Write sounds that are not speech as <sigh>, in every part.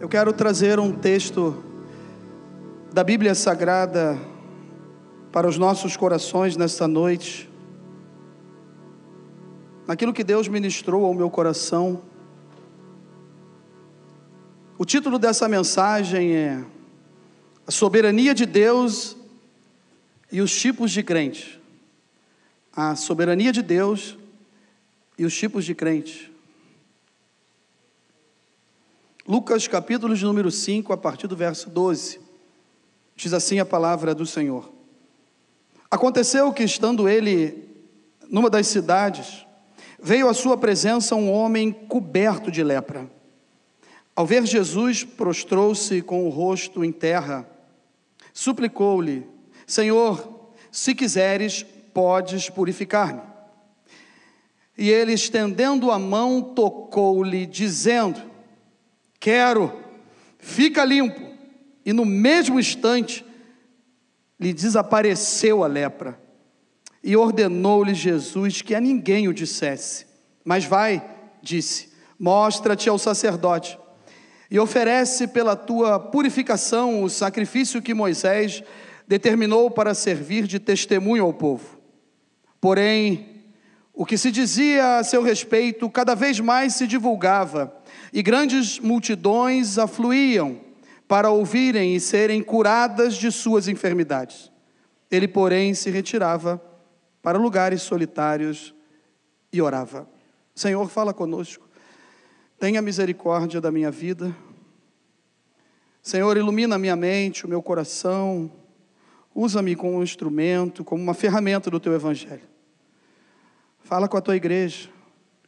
Eu quero trazer um texto da Bíblia Sagrada para os nossos corações nesta noite. Naquilo que Deus ministrou ao meu coração. O título dessa mensagem é A soberania de Deus e os tipos de crente. A soberania de Deus e os tipos de crente. Lucas capítulo de número 5, a partir do verso 12. Diz assim a palavra do Senhor. Aconteceu que, estando ele numa das cidades, veio à sua presença um homem coberto de lepra. Ao ver Jesus, prostrou-se com o rosto em terra, suplicou-lhe: Senhor, se quiseres, podes purificar-me. E ele, estendendo a mão, tocou-lhe, dizendo: Quero, fica limpo. E no mesmo instante lhe desapareceu a lepra. E ordenou-lhe Jesus que a ninguém o dissesse. Mas vai, disse, mostra-te ao sacerdote e oferece pela tua purificação o sacrifício que Moisés determinou para servir de testemunho ao povo. Porém, o que se dizia a seu respeito cada vez mais se divulgava e grandes multidões afluíam para ouvirem e serem curadas de suas enfermidades. Ele, porém, se retirava para lugares solitários e orava. Senhor, fala conosco. Tenha misericórdia da minha vida. Senhor, ilumina a minha mente, o meu coração. Usa-me como um instrumento, como uma ferramenta do teu evangelho. Fala com a tua igreja.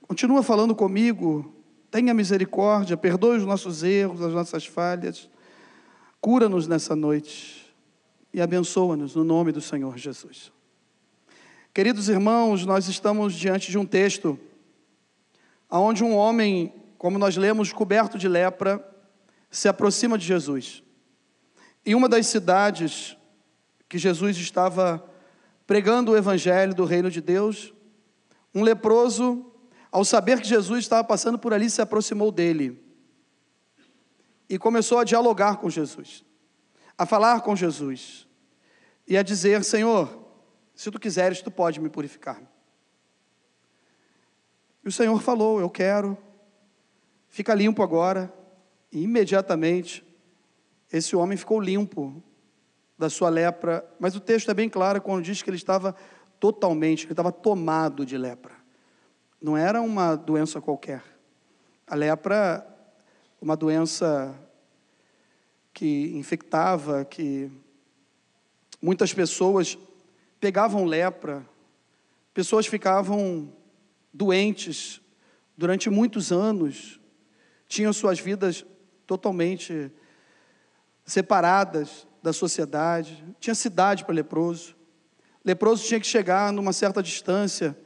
Continua falando comigo Tenha misericórdia, perdoe os nossos erros, as nossas falhas. Cura-nos nessa noite e abençoa-nos no nome do Senhor Jesus. Queridos irmãos, nós estamos diante de um texto onde um homem, como nós lemos, coberto de lepra, se aproxima de Jesus. Em uma das cidades que Jesus estava pregando o evangelho do reino de Deus, um leproso ao saber que Jesus estava passando por ali, se aproximou dele e começou a dialogar com Jesus, a falar com Jesus e a dizer: Senhor, se tu quiseres, tu pode me purificar. E o Senhor falou: Eu quero, fica limpo agora. E imediatamente esse homem ficou limpo da sua lepra, mas o texto é bem claro quando diz que ele estava totalmente, ele estava tomado de lepra. Não era uma doença qualquer. A lepra, uma doença que infectava, que muitas pessoas pegavam lepra, pessoas ficavam doentes durante muitos anos, tinham suas vidas totalmente separadas da sociedade, tinha cidade para leproso. Leproso tinha que chegar numa certa distância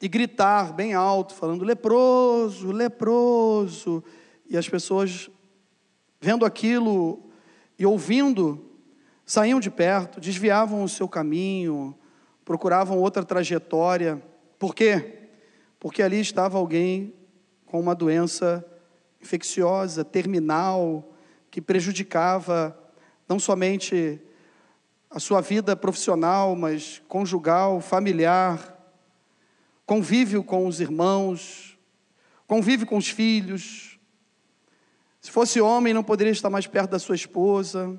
e gritar bem alto, falando leproso, leproso. E as pessoas, vendo aquilo e ouvindo, saíam de perto, desviavam o seu caminho, procuravam outra trajetória. Por quê? Porque ali estava alguém com uma doença infecciosa, terminal, que prejudicava não somente a sua vida profissional, mas conjugal, familiar convívio com os irmãos, convive com os filhos. Se fosse homem, não poderia estar mais perto da sua esposa.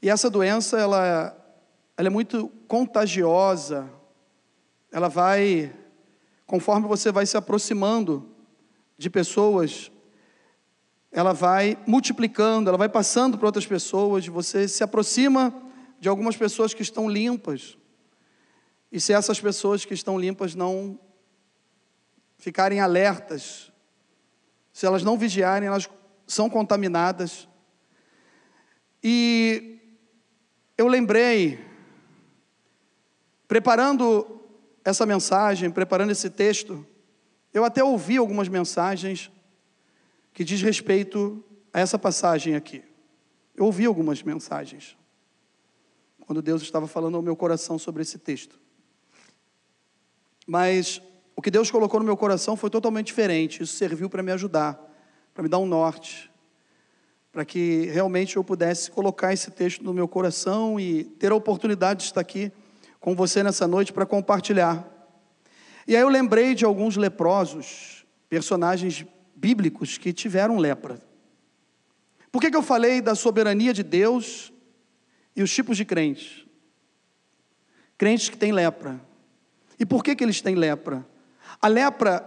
E essa doença, ela, ela é muito contagiosa. Ela vai, conforme você vai se aproximando de pessoas, ela vai multiplicando, ela vai passando para outras pessoas, você se aproxima de algumas pessoas que estão limpas. E se essas pessoas que estão limpas não ficarem alertas, se elas não vigiarem, elas são contaminadas. E eu lembrei, preparando essa mensagem, preparando esse texto, eu até ouvi algumas mensagens que diz respeito a essa passagem aqui. Eu ouvi algumas mensagens quando Deus estava falando ao meu coração sobre esse texto. Mas o que Deus colocou no meu coração foi totalmente diferente. Isso serviu para me ajudar para me dar um norte, para que realmente eu pudesse colocar esse texto no meu coração e ter a oportunidade de estar aqui com você nessa noite para compartilhar. E aí eu lembrei de alguns leprosos, personagens bíblicos que tiveram lepra. Por que, que eu falei da soberania de Deus e os tipos de crentes? Crentes que têm lepra. E por que, que eles têm lepra? A lepra,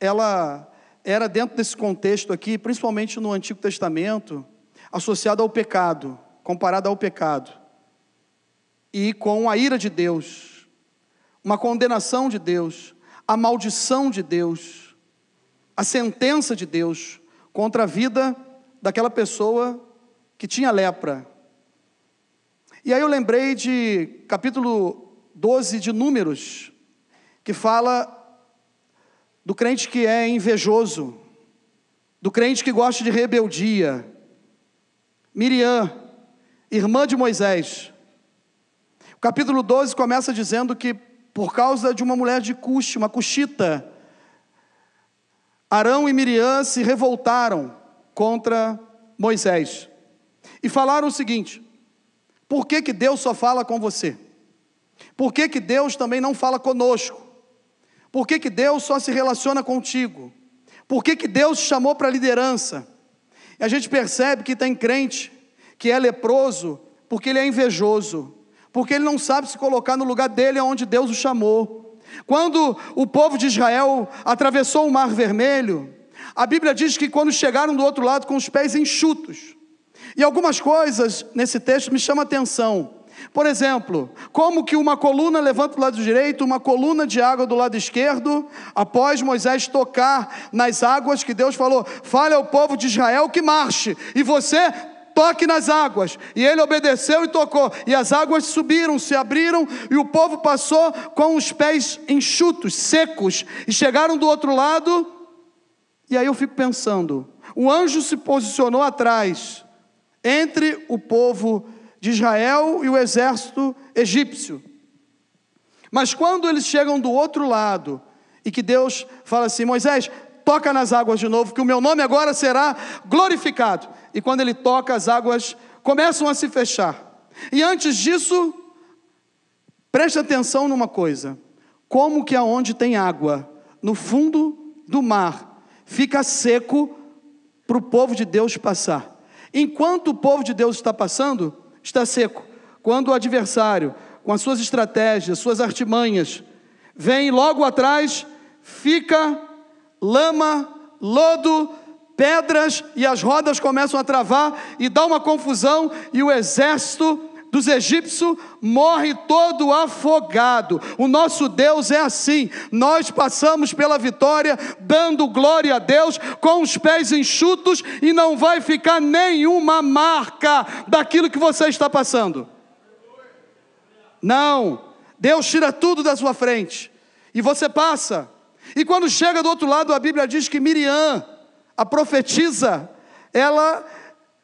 ela era dentro desse contexto aqui, principalmente no Antigo Testamento, associada ao pecado, comparada ao pecado, e com a ira de Deus, uma condenação de Deus, a maldição de Deus, a sentença de Deus contra a vida daquela pessoa que tinha lepra. E aí eu lembrei de capítulo 12 de Números, que fala do crente que é invejoso, do crente que gosta de rebeldia. Miriam, irmã de Moisés. O capítulo 12 começa dizendo que, por causa de uma mulher de Cuxi, uma cuxita, Arão e Miriam se revoltaram contra Moisés e falaram o seguinte: por que, que Deus só fala com você? Por que, que Deus também não fala conosco? Por que, que Deus só se relaciona contigo? Por que, que Deus chamou para a liderança? E a gente percebe que tem crente que é leproso porque ele é invejoso, porque ele não sabe se colocar no lugar dele onde Deus o chamou. Quando o povo de Israel atravessou o Mar Vermelho, a Bíblia diz que quando chegaram do outro lado com os pés enxutos, e algumas coisas nesse texto me chamam a atenção. Por exemplo, como que uma coluna levanta do lado direito, uma coluna de água do lado esquerdo, após Moisés tocar nas águas que Deus falou: fale ao povo de Israel que marche, e você toque nas águas. E ele obedeceu e tocou, e as águas subiram, se abriram, e o povo passou com os pés enxutos, secos, e chegaram do outro lado. E aí eu fico pensando: o anjo se posicionou atrás, entre o povo de Israel e o exército egípcio. Mas quando eles chegam do outro lado, e que Deus fala assim: Moisés, toca nas águas de novo, que o meu nome agora será glorificado. E quando ele toca, as águas começam a se fechar. E antes disso, preste atenção numa coisa: como que aonde tem água, no fundo do mar, fica seco para o povo de Deus passar. Enquanto o povo de Deus está passando, está seco. Quando o adversário, com as suas estratégias, suas artimanhas, vem logo atrás, fica lama, lodo, pedras e as rodas começam a travar e dá uma confusão e o exército dos egípcios morre todo afogado. O nosso Deus é assim. Nós passamos pela vitória dando glória a Deus com os pés enxutos e não vai ficar nenhuma marca daquilo que você está passando. Não. Deus tira tudo da sua frente e você passa. E quando chega do outro lado, a Bíblia diz que Miriam, a profetisa, ela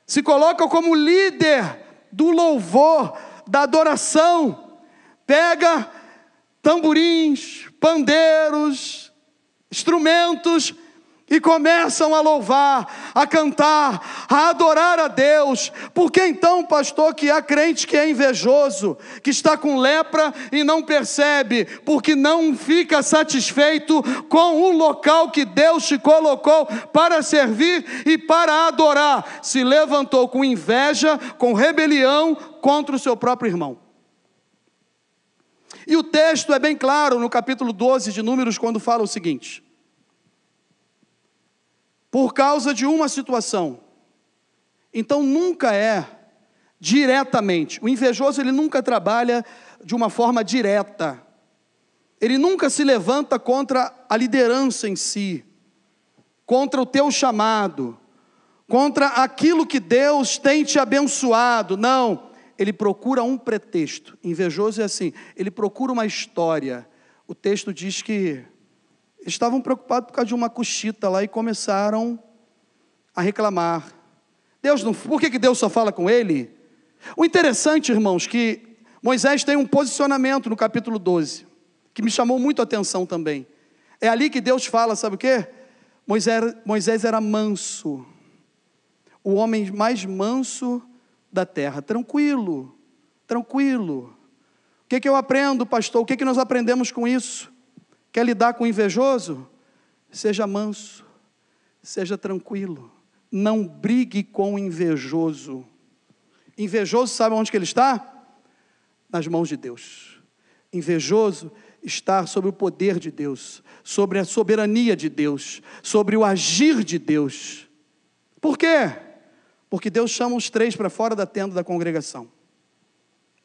se coloca como líder do louvor, da adoração. Pega tamborins, pandeiros, instrumentos e começam a louvar, a cantar, a adorar a Deus. Porque então, pastor, que há crente que é invejoso, que está com lepra e não percebe, porque não fica satisfeito com o local que Deus te colocou para servir e para adorar, se levantou com inveja, com rebelião contra o seu próprio irmão. E o texto é bem claro no capítulo 12 de Números, quando fala o seguinte: por causa de uma situação. Então nunca é diretamente. O invejoso ele nunca trabalha de uma forma direta. Ele nunca se levanta contra a liderança em si, contra o teu chamado, contra aquilo que Deus tem te abençoado. Não, ele procura um pretexto. Invejoso é assim, ele procura uma história. O texto diz que estavam preocupados por causa de uma cochita lá e começaram a reclamar. Deus não, por que, que Deus só fala com ele? O interessante, irmãos, que Moisés tem um posicionamento no capítulo 12, que me chamou muito a atenção também. É ali que Deus fala, sabe o quê? Moisés, Moisés era manso, o homem mais manso da terra, tranquilo, tranquilo. O que, que eu aprendo, pastor? O que, que nós aprendemos com isso? Quer lidar com o invejoso? Seja manso, seja tranquilo, não brigue com o invejoso. Invejoso, sabe onde que ele está? Nas mãos de Deus. Invejoso está sobre o poder de Deus, sobre a soberania de Deus, sobre o agir de Deus. Por quê? Porque Deus chama os três para fora da tenda da congregação: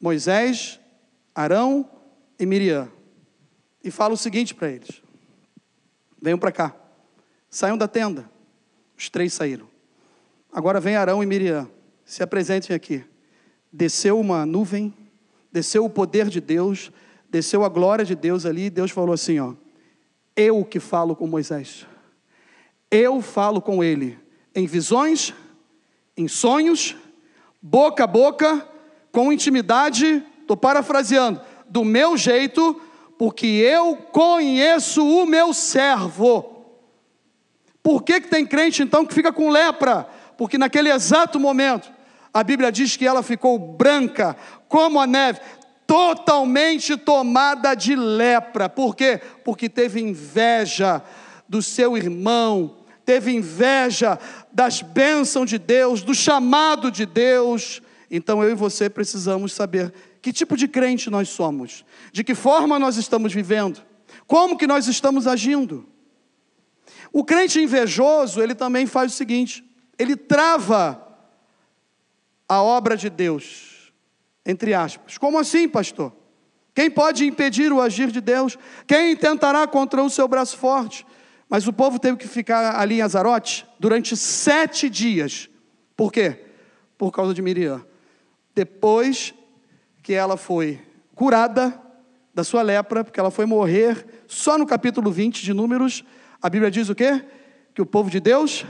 Moisés, Arão e Miriam. E fala o seguinte para eles: venham para cá, saiam da tenda. Os três saíram. Agora vem Arão e Miriam, se apresentem aqui. Desceu uma nuvem, desceu o poder de Deus, desceu a glória de Deus ali, e Deus falou assim: ó, eu que falo com Moisés, eu falo com ele em visões, em sonhos, boca a boca, com intimidade, estou parafraseando, do meu jeito, porque eu conheço o meu servo. Por que, que tem crente então que fica com lepra? Porque naquele exato momento, a Bíblia diz que ela ficou branca como a neve, totalmente tomada de lepra. Por quê? Porque teve inveja do seu irmão, teve inveja das bênçãos de Deus, do chamado de Deus. Então eu e você precisamos saber que tipo de crente nós somos, de que forma nós estamos vivendo, como que nós estamos agindo. O crente invejoso, ele também faz o seguinte: ele trava a obra de Deus, entre aspas. Como assim, pastor? Quem pode impedir o agir de Deus? Quem tentará contra o seu braço forte? Mas o povo teve que ficar ali em Azarote durante sete dias. Por quê? Por causa de Miriam. Depois que ela foi curada da sua lepra, porque ela foi morrer, só no capítulo 20 de Números, a Bíblia diz o quê? Que o povo de Deus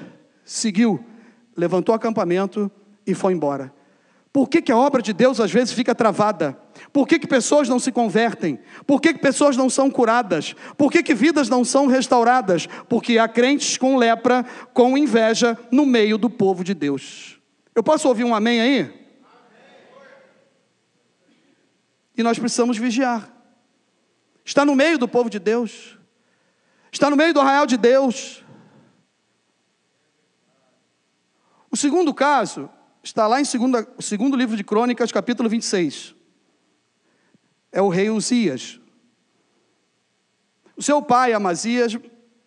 seguiu, levantou acampamento e foi embora. Por que, que a obra de Deus às vezes fica travada? Por que, que pessoas não se convertem? Por que, que pessoas não são curadas? Por que, que vidas não são restauradas? Porque há crentes com lepra, com inveja no meio do povo de Deus. Eu posso ouvir um amém aí? E nós precisamos vigiar. Está no meio do povo de Deus, está no meio do arraial de Deus. O segundo caso está lá em segunda, segundo livro de Crônicas, capítulo 26. É o rei Uzias. O seu pai, Amazias,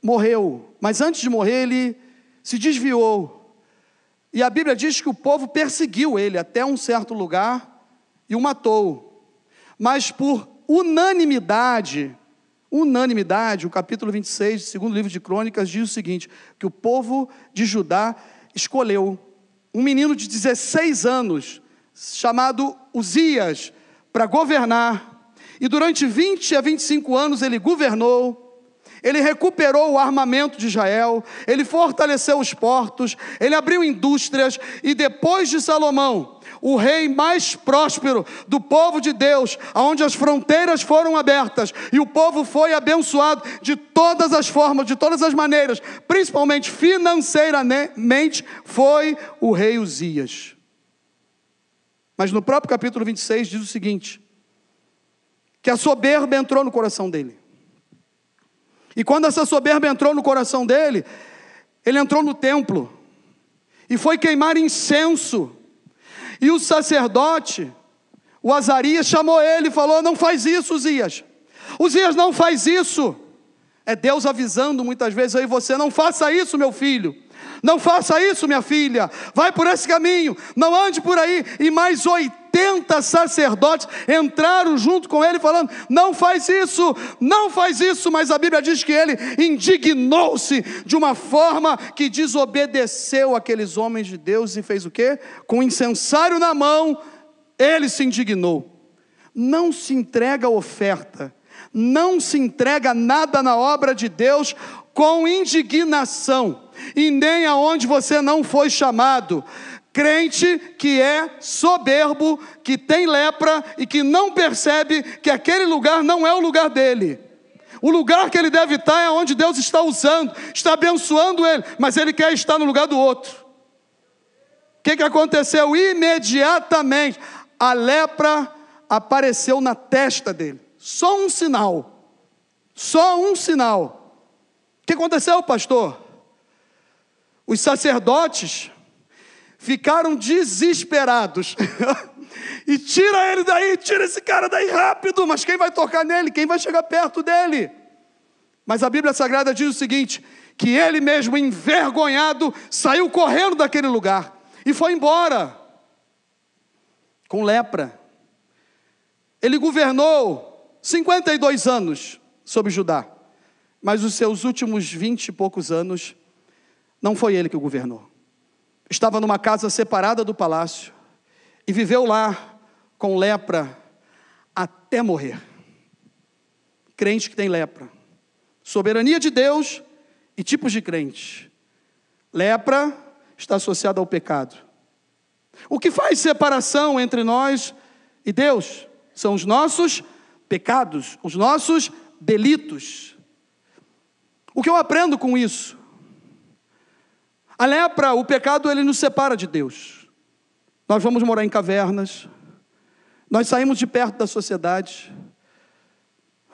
morreu, mas antes de morrer, ele se desviou. E a Bíblia diz que o povo perseguiu ele até um certo lugar e o matou. Mas por unanimidade, unanimidade, o capítulo 26 do segundo livro de Crônicas diz o seguinte: que o povo de Judá escolheu um menino de 16 anos, chamado Uzias, para governar. E durante 20 a 25 anos ele governou. Ele recuperou o armamento de Israel, ele fortaleceu os portos, ele abriu indústrias, e depois de Salomão, o rei mais próspero do povo de Deus, aonde as fronteiras foram abertas e o povo foi abençoado de todas as formas, de todas as maneiras, principalmente financeiramente, foi o rei Uzias. Mas no próprio capítulo 26 diz o seguinte: que a soberba entrou no coração dele. E quando essa soberba entrou no coração dele, ele entrou no templo e foi queimar incenso e o sacerdote, o Azarias, chamou ele e falou: Não faz isso, Uzias. Uzias, não faz isso. É Deus avisando muitas vezes aí você: Não faça isso, meu filho. Não faça isso, minha filha. Vai por esse caminho. Não ande por aí. E mais 80 sacerdotes entraram junto com ele, falando: Não faz isso, não faz isso. Mas a Bíblia diz que ele indignou-se de uma forma que desobedeceu aqueles homens de Deus e fez o quê? Com o incensário na mão, ele se indignou. Não se entrega oferta, não se entrega nada na obra de Deus com indignação e nem aonde você não foi chamado. Crente que é soberbo, que tem lepra e que não percebe que aquele lugar não é o lugar dele. O lugar que ele deve estar é onde Deus está usando, está abençoando ele, mas ele quer estar no lugar do outro. O que, que aconteceu? Imediatamente, a lepra apareceu na testa dele. Só um sinal. Só um sinal. O que aconteceu, pastor? Os sacerdotes ficaram desesperados. <laughs> e tira ele daí, tira esse cara daí rápido. Mas quem vai tocar nele? Quem vai chegar perto dele? Mas a Bíblia Sagrada diz o seguinte: que ele mesmo, envergonhado, saiu correndo daquele lugar e foi embora com lepra. Ele governou 52 anos sobre Judá, mas os seus últimos vinte e poucos anos não foi ele que o governou. Estava numa casa separada do palácio e viveu lá com lepra até morrer. Crente que tem lepra. Soberania de Deus e tipos de crente. Lepra está associada ao pecado. O que faz separação entre nós e Deus são os nossos pecados, os nossos delitos. O que eu aprendo com isso? A lepra, o pecado, ele nos separa de Deus. Nós vamos morar em cavernas, nós saímos de perto da sociedade.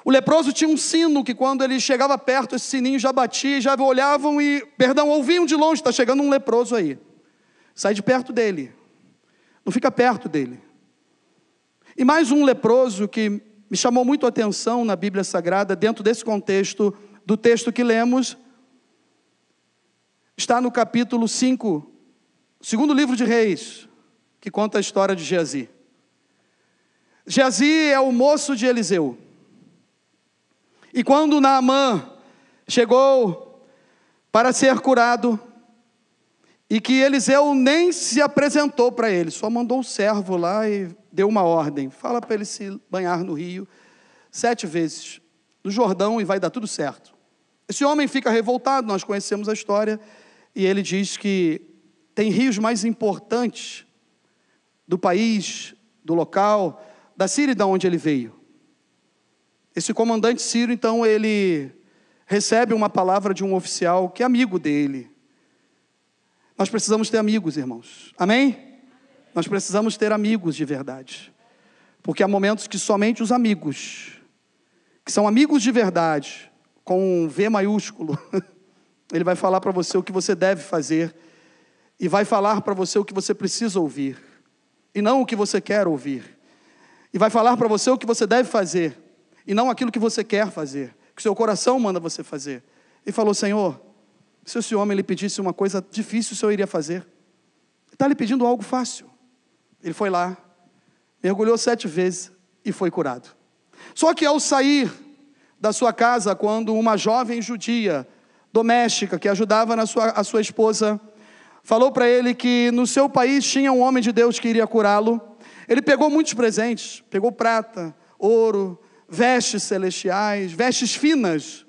O leproso tinha um sino que, quando ele chegava perto, esse sininho já batia, já olhavam e, perdão, ouviam de longe: está chegando um leproso aí. Sai de perto dele, não fica perto dele. E mais um leproso que me chamou muito a atenção na Bíblia Sagrada, dentro desse contexto do texto que lemos, está no capítulo 5, segundo livro de Reis, que conta a história de Geazi. Geazi é o moço de Eliseu. E quando Naamã chegou para ser curado, e que Eliseu nem se apresentou para ele, só mandou um servo lá e deu uma ordem: fala para ele se banhar no rio sete vezes, no Jordão, e vai dar tudo certo. Esse homem fica revoltado, nós conhecemos a história, e ele diz que tem rios mais importantes do país, do local, da Síria de onde ele veio. Esse comandante sírio, então, ele recebe uma palavra de um oficial que é amigo dele. Nós precisamos ter amigos, irmãos. Amém? Nós precisamos ter amigos de verdade. Porque há momentos que somente os amigos, que são amigos de verdade, com um V maiúsculo, <laughs> Ele vai falar para você o que você deve fazer e vai falar para você o que você precisa ouvir e não o que você quer ouvir. E vai falar para você o que você deve fazer e não aquilo que você quer fazer, que seu coração manda você fazer. E falou: Senhor, se esse homem lhe pedisse uma coisa difícil, o senhor iria fazer? Está lhe pedindo algo fácil. Ele foi lá, mergulhou sete vezes e foi curado. Só que ao sair da sua casa, quando uma jovem judia doméstica que ajudava na sua, a sua esposa, falou para ele que no seu país tinha um homem de Deus que iria curá-lo. Ele pegou muitos presentes, pegou prata, ouro, vestes celestiais, vestes finas,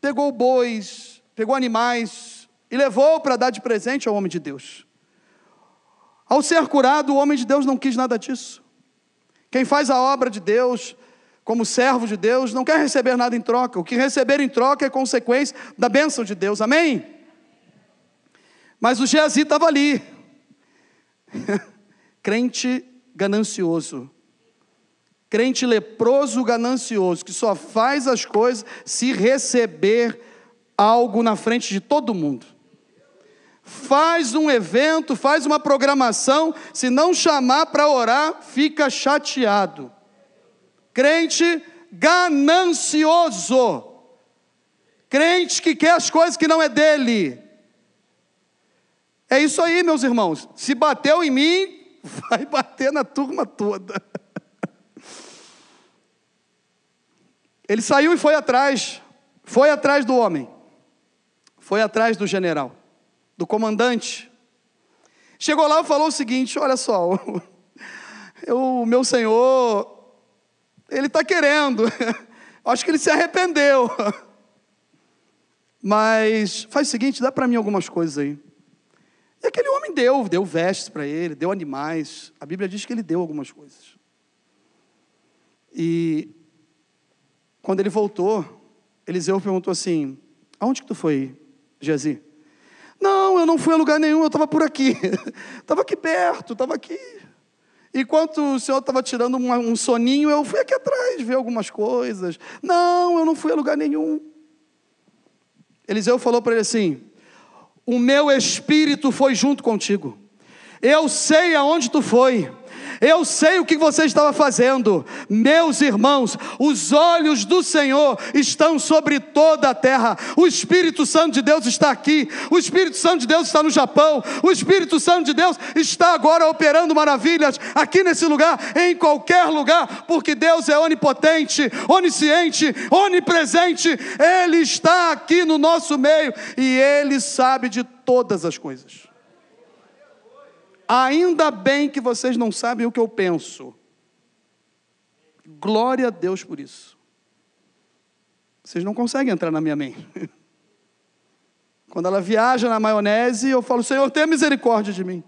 pegou bois, pegou animais e levou para dar de presente ao homem de Deus. Ao ser curado, o homem de Deus não quis nada disso. Quem faz a obra de Deus como servo de Deus, não quer receber nada em troca. O que receber em troca é consequência da bênção de Deus. Amém? Mas o Geazi estava ali. <laughs> Crente ganancioso. Crente leproso ganancioso, que só faz as coisas se receber algo na frente de todo mundo. Faz um evento, faz uma programação, se não chamar para orar, fica chateado. Crente ganancioso. Crente que quer as coisas que não é dele. É isso aí, meus irmãos. Se bateu em mim, <laughs> vai bater na turma toda. <laughs> Ele saiu e foi atrás. Foi atrás do homem. Foi atrás do general, do comandante. Chegou lá e falou o seguinte: Olha só, <laughs> o meu senhor ele está querendo. <laughs> Acho que ele se arrependeu. <laughs> Mas faz o seguinte, dá para mim algumas coisas aí. E aquele homem deu, deu vestes para ele, deu animais. A Bíblia diz que ele deu algumas coisas. E Quando ele voltou, Eliseu perguntou assim: Aonde que tu foi, Gezi? Não, eu não fui a lugar nenhum, eu estava por aqui. <laughs> Estava aqui perto, estava aqui. Enquanto o senhor estava tirando um, soninho, eu fui aqui atrás ver algumas coisas. Não, eu não fui a lugar nenhum. Eliseu falou para ele assim: O meu espírito foi junto contigo. Eu sei aonde tu foi. Eu sei o que você estava fazendo. Meus irmãos, os olhos do Senhor estão sobre toda a terra. O Espírito Santo de Deus está aqui. O Espírito Santo de Deus está no Japão. O Espírito Santo de Deus está agora operando maravilhas aqui nesse lugar, em qualquer lugar, porque Deus é onipotente, onisciente, onipresente. Ele está aqui no nosso meio e ele sabe de todas as coisas. Ainda bem que vocês não sabem o que eu penso. Glória a Deus por isso. Vocês não conseguem entrar na minha mente. <laughs> Quando ela viaja na maionese, eu falo: Senhor, tenha misericórdia de mim.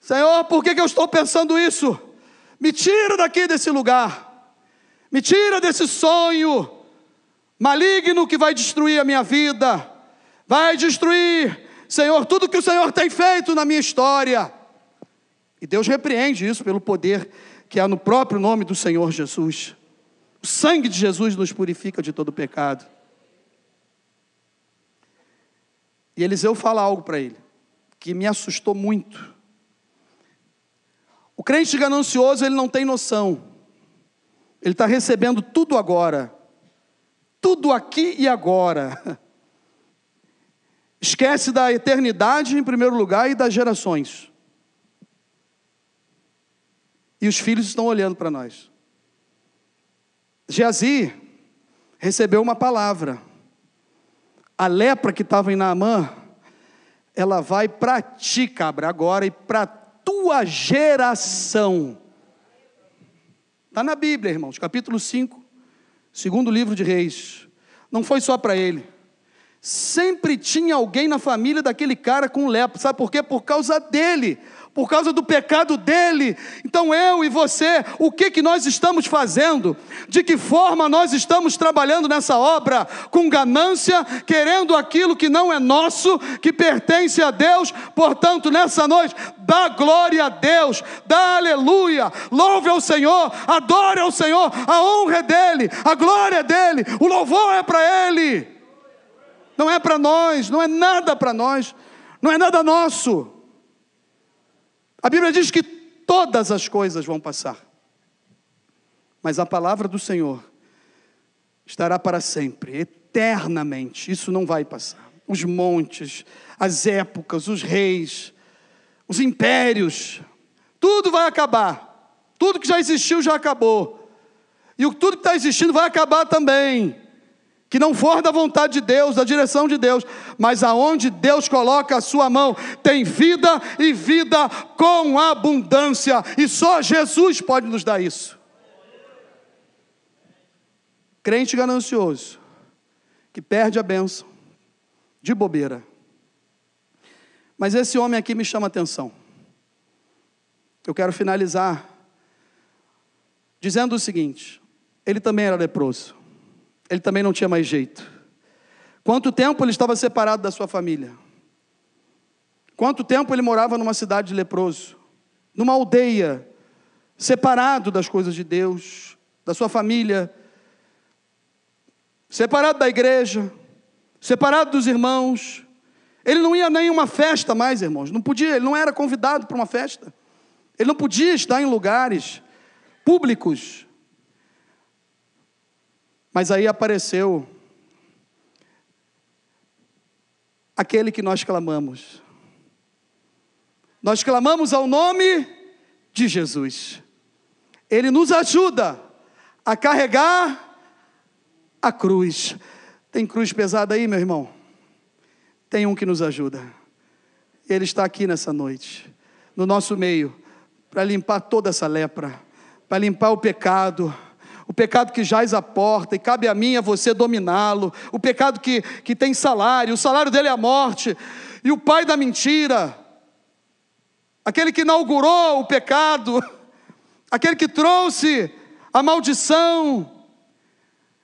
Senhor, por que, que eu estou pensando isso? Me tira daqui desse lugar. Me tira desse sonho maligno que vai destruir a minha vida. Vai destruir, Senhor, tudo que o Senhor tem feito na minha história. E Deus repreende isso pelo poder que há no próprio nome do Senhor Jesus. O sangue de Jesus nos purifica de todo pecado. E Eliseu fala algo para ele, que me assustou muito. O crente ganancioso, ele não tem noção. Ele está recebendo tudo agora. Tudo aqui e agora. Esquece da eternidade em primeiro lugar e das gerações. E os filhos estão olhando para nós. Geazi recebeu uma palavra. A lepra que estava em Naamã, ela vai para ti, cabra, agora e para tua geração. Está na Bíblia, irmãos, capítulo 5, segundo livro de Reis. Não foi só para ele. Sempre tinha alguém na família daquele cara com lepra. Sabe por quê? Por causa dele por causa do pecado dele. Então eu e você, o que que nós estamos fazendo? De que forma nós estamos trabalhando nessa obra? Com ganância, querendo aquilo que não é nosso, que pertence a Deus. Portanto, nessa noite, dá glória a Deus, dá aleluia, louve ao Senhor, adore ao Senhor, a honra é dele, a glória é dele, o louvor é para ele. Não é para nós, não é nada para nós, não é nada nosso. A Bíblia diz que todas as coisas vão passar, mas a palavra do Senhor estará para sempre, eternamente. Isso não vai passar. Os montes, as épocas, os reis, os impérios, tudo vai acabar. Tudo que já existiu já acabou. E tudo que está existindo vai acabar também que não for da vontade de Deus, da direção de Deus, mas aonde Deus coloca a sua mão, tem vida e vida com abundância, e só Jesus pode nos dar isso. Crente ganancioso, que perde a bênção, de bobeira. Mas esse homem aqui me chama a atenção. Eu quero finalizar dizendo o seguinte: ele também era leproso ele também não tinha mais jeito. Quanto tempo ele estava separado da sua família? Quanto tempo ele morava numa cidade de leproso? Numa aldeia, separado das coisas de Deus, da sua família, separado da igreja, separado dos irmãos. Ele não ia nem uma festa mais, irmãos. Não podia, ele não era convidado para uma festa. Ele não podia estar em lugares públicos. Mas aí apareceu aquele que nós clamamos. Nós clamamos ao nome de Jesus. Ele nos ajuda a carregar a cruz. Tem cruz pesada aí, meu irmão? Tem um que nos ajuda. Ele está aqui nessa noite, no nosso meio, para limpar toda essa lepra, para limpar o pecado o pecado que jaz à porta, e cabe a mim a você dominá-lo, o pecado que, que tem salário, o salário dele é a morte, e o pai da mentira, aquele que inaugurou o pecado, <laughs> aquele que trouxe a maldição,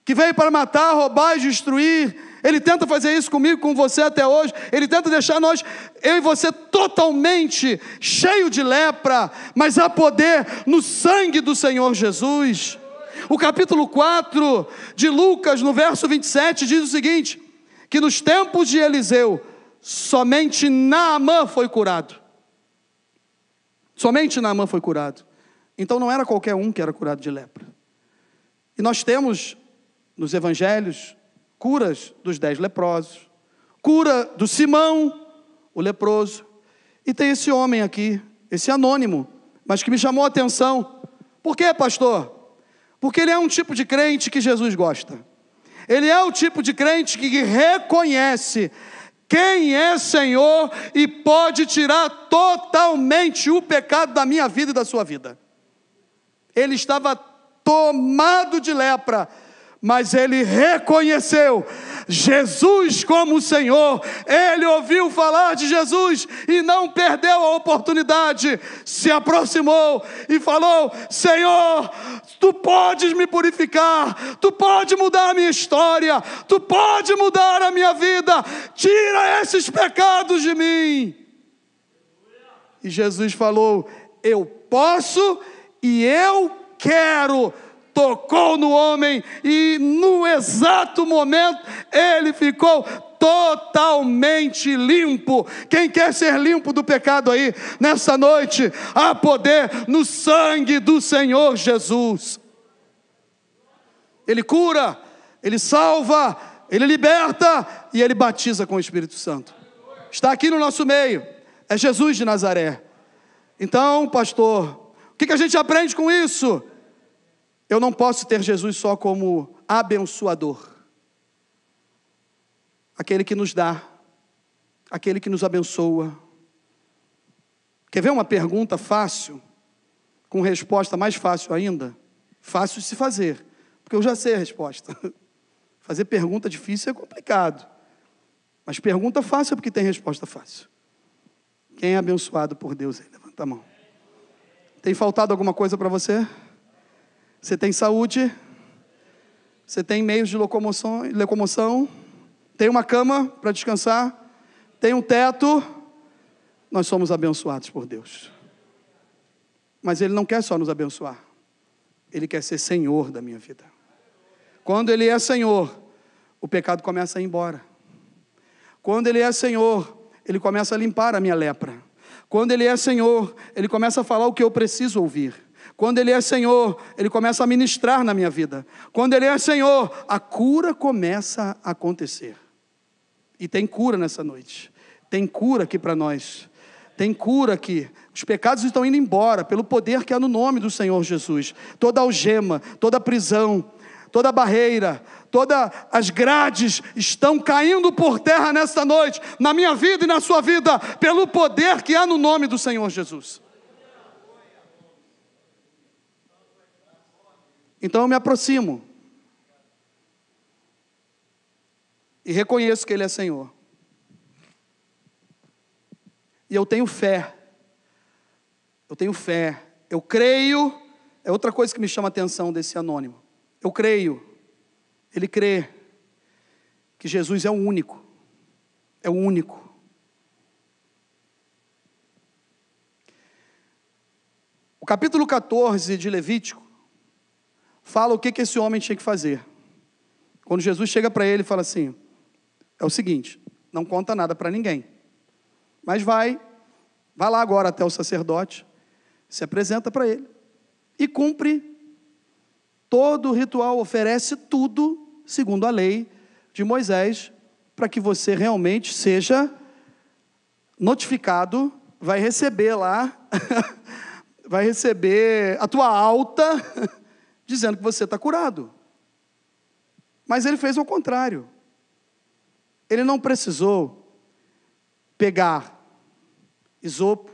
que veio para matar, roubar e destruir. Ele tenta fazer isso comigo, com você até hoje. Ele tenta deixar nós, eu e você, totalmente cheio de lepra, mas há poder no sangue do Senhor Jesus. O capítulo 4 de Lucas, no verso 27, diz o seguinte: que nos tempos de Eliseu, somente Naamã foi curado. Somente Naamã foi curado. Então não era qualquer um que era curado de lepra. E nós temos nos evangelhos curas dos dez leprosos, cura do Simão, o leproso, e tem esse homem aqui, esse anônimo, mas que me chamou a atenção. Por quê, pastor? Porque ele é um tipo de crente que Jesus gosta. Ele é o tipo de crente que reconhece quem é Senhor e pode tirar totalmente o pecado da minha vida e da sua vida. Ele estava tomado de lepra, mas ele reconheceu Jesus como Senhor. Ele ouviu falar de Jesus e não perdeu a oportunidade. Se aproximou e falou: Senhor, tu podes me purificar, tu pode mudar a minha história, tu pode mudar a minha vida. Tira esses pecados de mim. E Jesus falou: Eu posso e eu quero tocou no homem e no exato momento ele ficou totalmente limpo. Quem quer ser limpo do pecado aí nessa noite, há poder no sangue do Senhor Jesus. Ele cura, ele salva, ele liberta e ele batiza com o Espírito Santo. Está aqui no nosso meio, é Jesus de Nazaré. Então, pastor, o que a gente aprende com isso? Eu não posso ter Jesus só como abençoador, aquele que nos dá, aquele que nos abençoa. Quer ver uma pergunta fácil, com resposta mais fácil ainda? Fácil de se fazer, porque eu já sei a resposta. <laughs> Fazer pergunta difícil é complicado, mas pergunta fácil é porque tem resposta fácil. Quem é abençoado por Deus? Levanta a mão. Tem faltado alguma coisa para você? Você tem saúde, você tem meios de locomoção, locomoção tem uma cama para descansar, tem um teto. Nós somos abençoados por Deus. Mas Ele não quer só nos abençoar, Ele quer ser Senhor da minha vida. Quando Ele é Senhor, o pecado começa a ir embora. Quando Ele é Senhor, Ele começa a limpar a minha lepra. Quando Ele é Senhor, Ele começa a falar o que eu preciso ouvir. Quando Ele é Senhor, Ele começa a ministrar na minha vida. Quando Ele é Senhor, a cura começa a acontecer. E tem cura nessa noite. Tem cura aqui para nós. Tem cura aqui. Os pecados estão indo embora pelo poder que há no nome do Senhor Jesus. Toda algema, toda prisão, toda barreira, todas as grades estão caindo por terra nesta noite, na minha vida e na sua vida, pelo poder que há no nome do Senhor Jesus. Então eu me aproximo. E reconheço que Ele é Senhor. E eu tenho fé. Eu tenho fé. Eu creio. É outra coisa que me chama a atenção desse anônimo. Eu creio. Ele crê que Jesus é o único. É o único. O capítulo 14 de Levítico fala o que, que esse homem tinha que fazer. Quando Jesus chega para ele e fala assim: é o seguinte, não conta nada para ninguém, mas vai, vai lá agora até o sacerdote, se apresenta para ele e cumpre todo o ritual, oferece tudo segundo a lei de Moisés, para que você realmente seja notificado, vai receber lá, <laughs> vai receber a tua alta <laughs> dizendo que você está curado. Mas ele fez o contrário. Ele não precisou pegar isopo,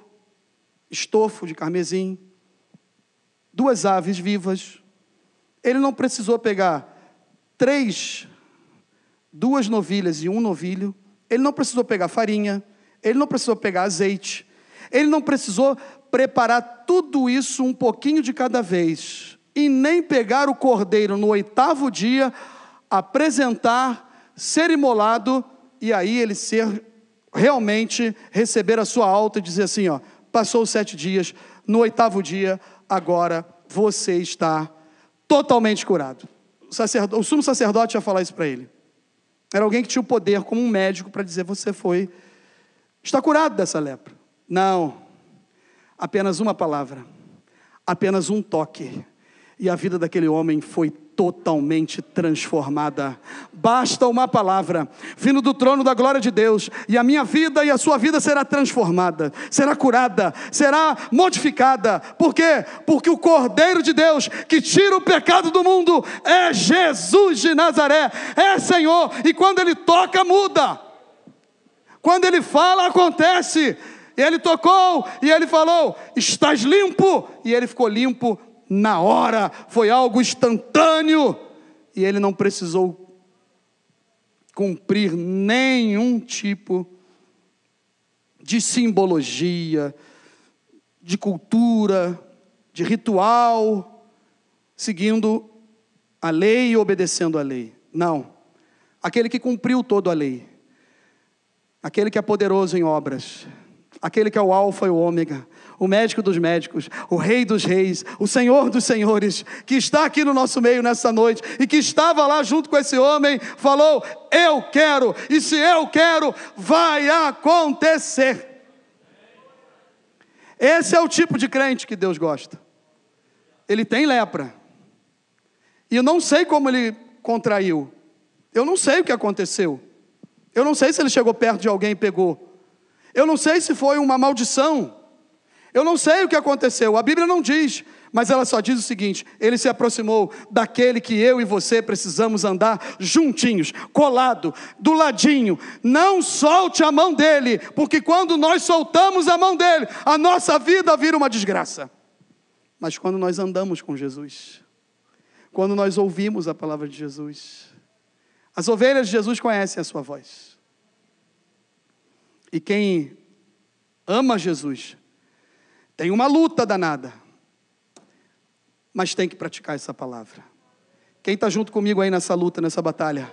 estofo de carmesim, duas aves vivas. Ele não precisou pegar três, duas novilhas e um novilho. Ele não precisou pegar farinha. Ele não precisou pegar azeite. Ele não precisou preparar tudo isso um pouquinho de cada vez e nem pegar o cordeiro no oitavo dia, apresentar, ser imolado e aí ele ser realmente receber a sua alta e dizer assim: ó, passou os sete dias, no oitavo dia, agora você está totalmente curado. O, sacerdote, o sumo sacerdote ia falar isso para ele. Era alguém que tinha o poder, como um médico, para dizer: você foi, está curado dessa lepra. Não, apenas uma palavra, apenas um toque, e a vida daquele homem foi totalmente transformada. Basta uma palavra, vindo do trono da glória de Deus, e a minha vida e a sua vida será transformada, será curada, será modificada. Por quê? Porque o Cordeiro de Deus que tira o pecado do mundo é Jesus de Nazaré, é Senhor, e quando ele toca, muda. Quando ele fala, acontece. Ele tocou e ele falou: Estás limpo. E ele ficou limpo na hora, foi algo instantâneo, e ele não precisou cumprir nenhum tipo de simbologia, de cultura, de ritual, seguindo a lei e obedecendo a lei. Não. Aquele que cumpriu toda a lei, aquele que é poderoso em obras, aquele que é o Alfa e o Ômega, o médico dos médicos, o Rei dos Reis, o Senhor dos Senhores, que está aqui no nosso meio nessa noite e que estava lá junto com esse homem, falou: Eu quero, e se eu quero, vai acontecer. Esse é o tipo de crente que Deus gosta. Ele tem lepra. E eu não sei como ele contraiu. Eu não sei o que aconteceu. Eu não sei se ele chegou perto de alguém e pegou. Eu não sei se foi uma maldição. Eu não sei o que aconteceu, a Bíblia não diz, mas ela só diz o seguinte: ele se aproximou daquele que eu e você precisamos andar juntinhos, colado, do ladinho. Não solte a mão dele, porque quando nós soltamos a mão dele, a nossa vida vira uma desgraça. Mas quando nós andamos com Jesus, quando nós ouvimos a palavra de Jesus, as ovelhas de Jesus conhecem a sua voz. E quem ama Jesus, tem uma luta danada, mas tem que praticar essa palavra. Quem está junto comigo aí nessa luta, nessa batalha?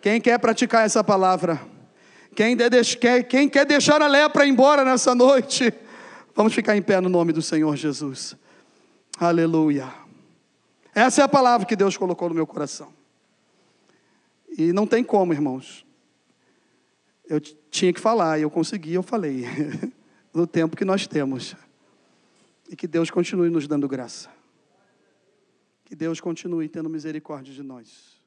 Quem quer praticar essa palavra? Quem quer, quem quer deixar a lepra embora nessa noite? Vamos ficar em pé no nome do Senhor Jesus. Aleluia. Essa é a palavra que Deus colocou no meu coração. E não tem como, irmãos. Eu tinha que falar, eu consegui, eu falei. <laughs> no tempo que nós temos. E que Deus continue nos dando graça. Que Deus continue tendo misericórdia de nós.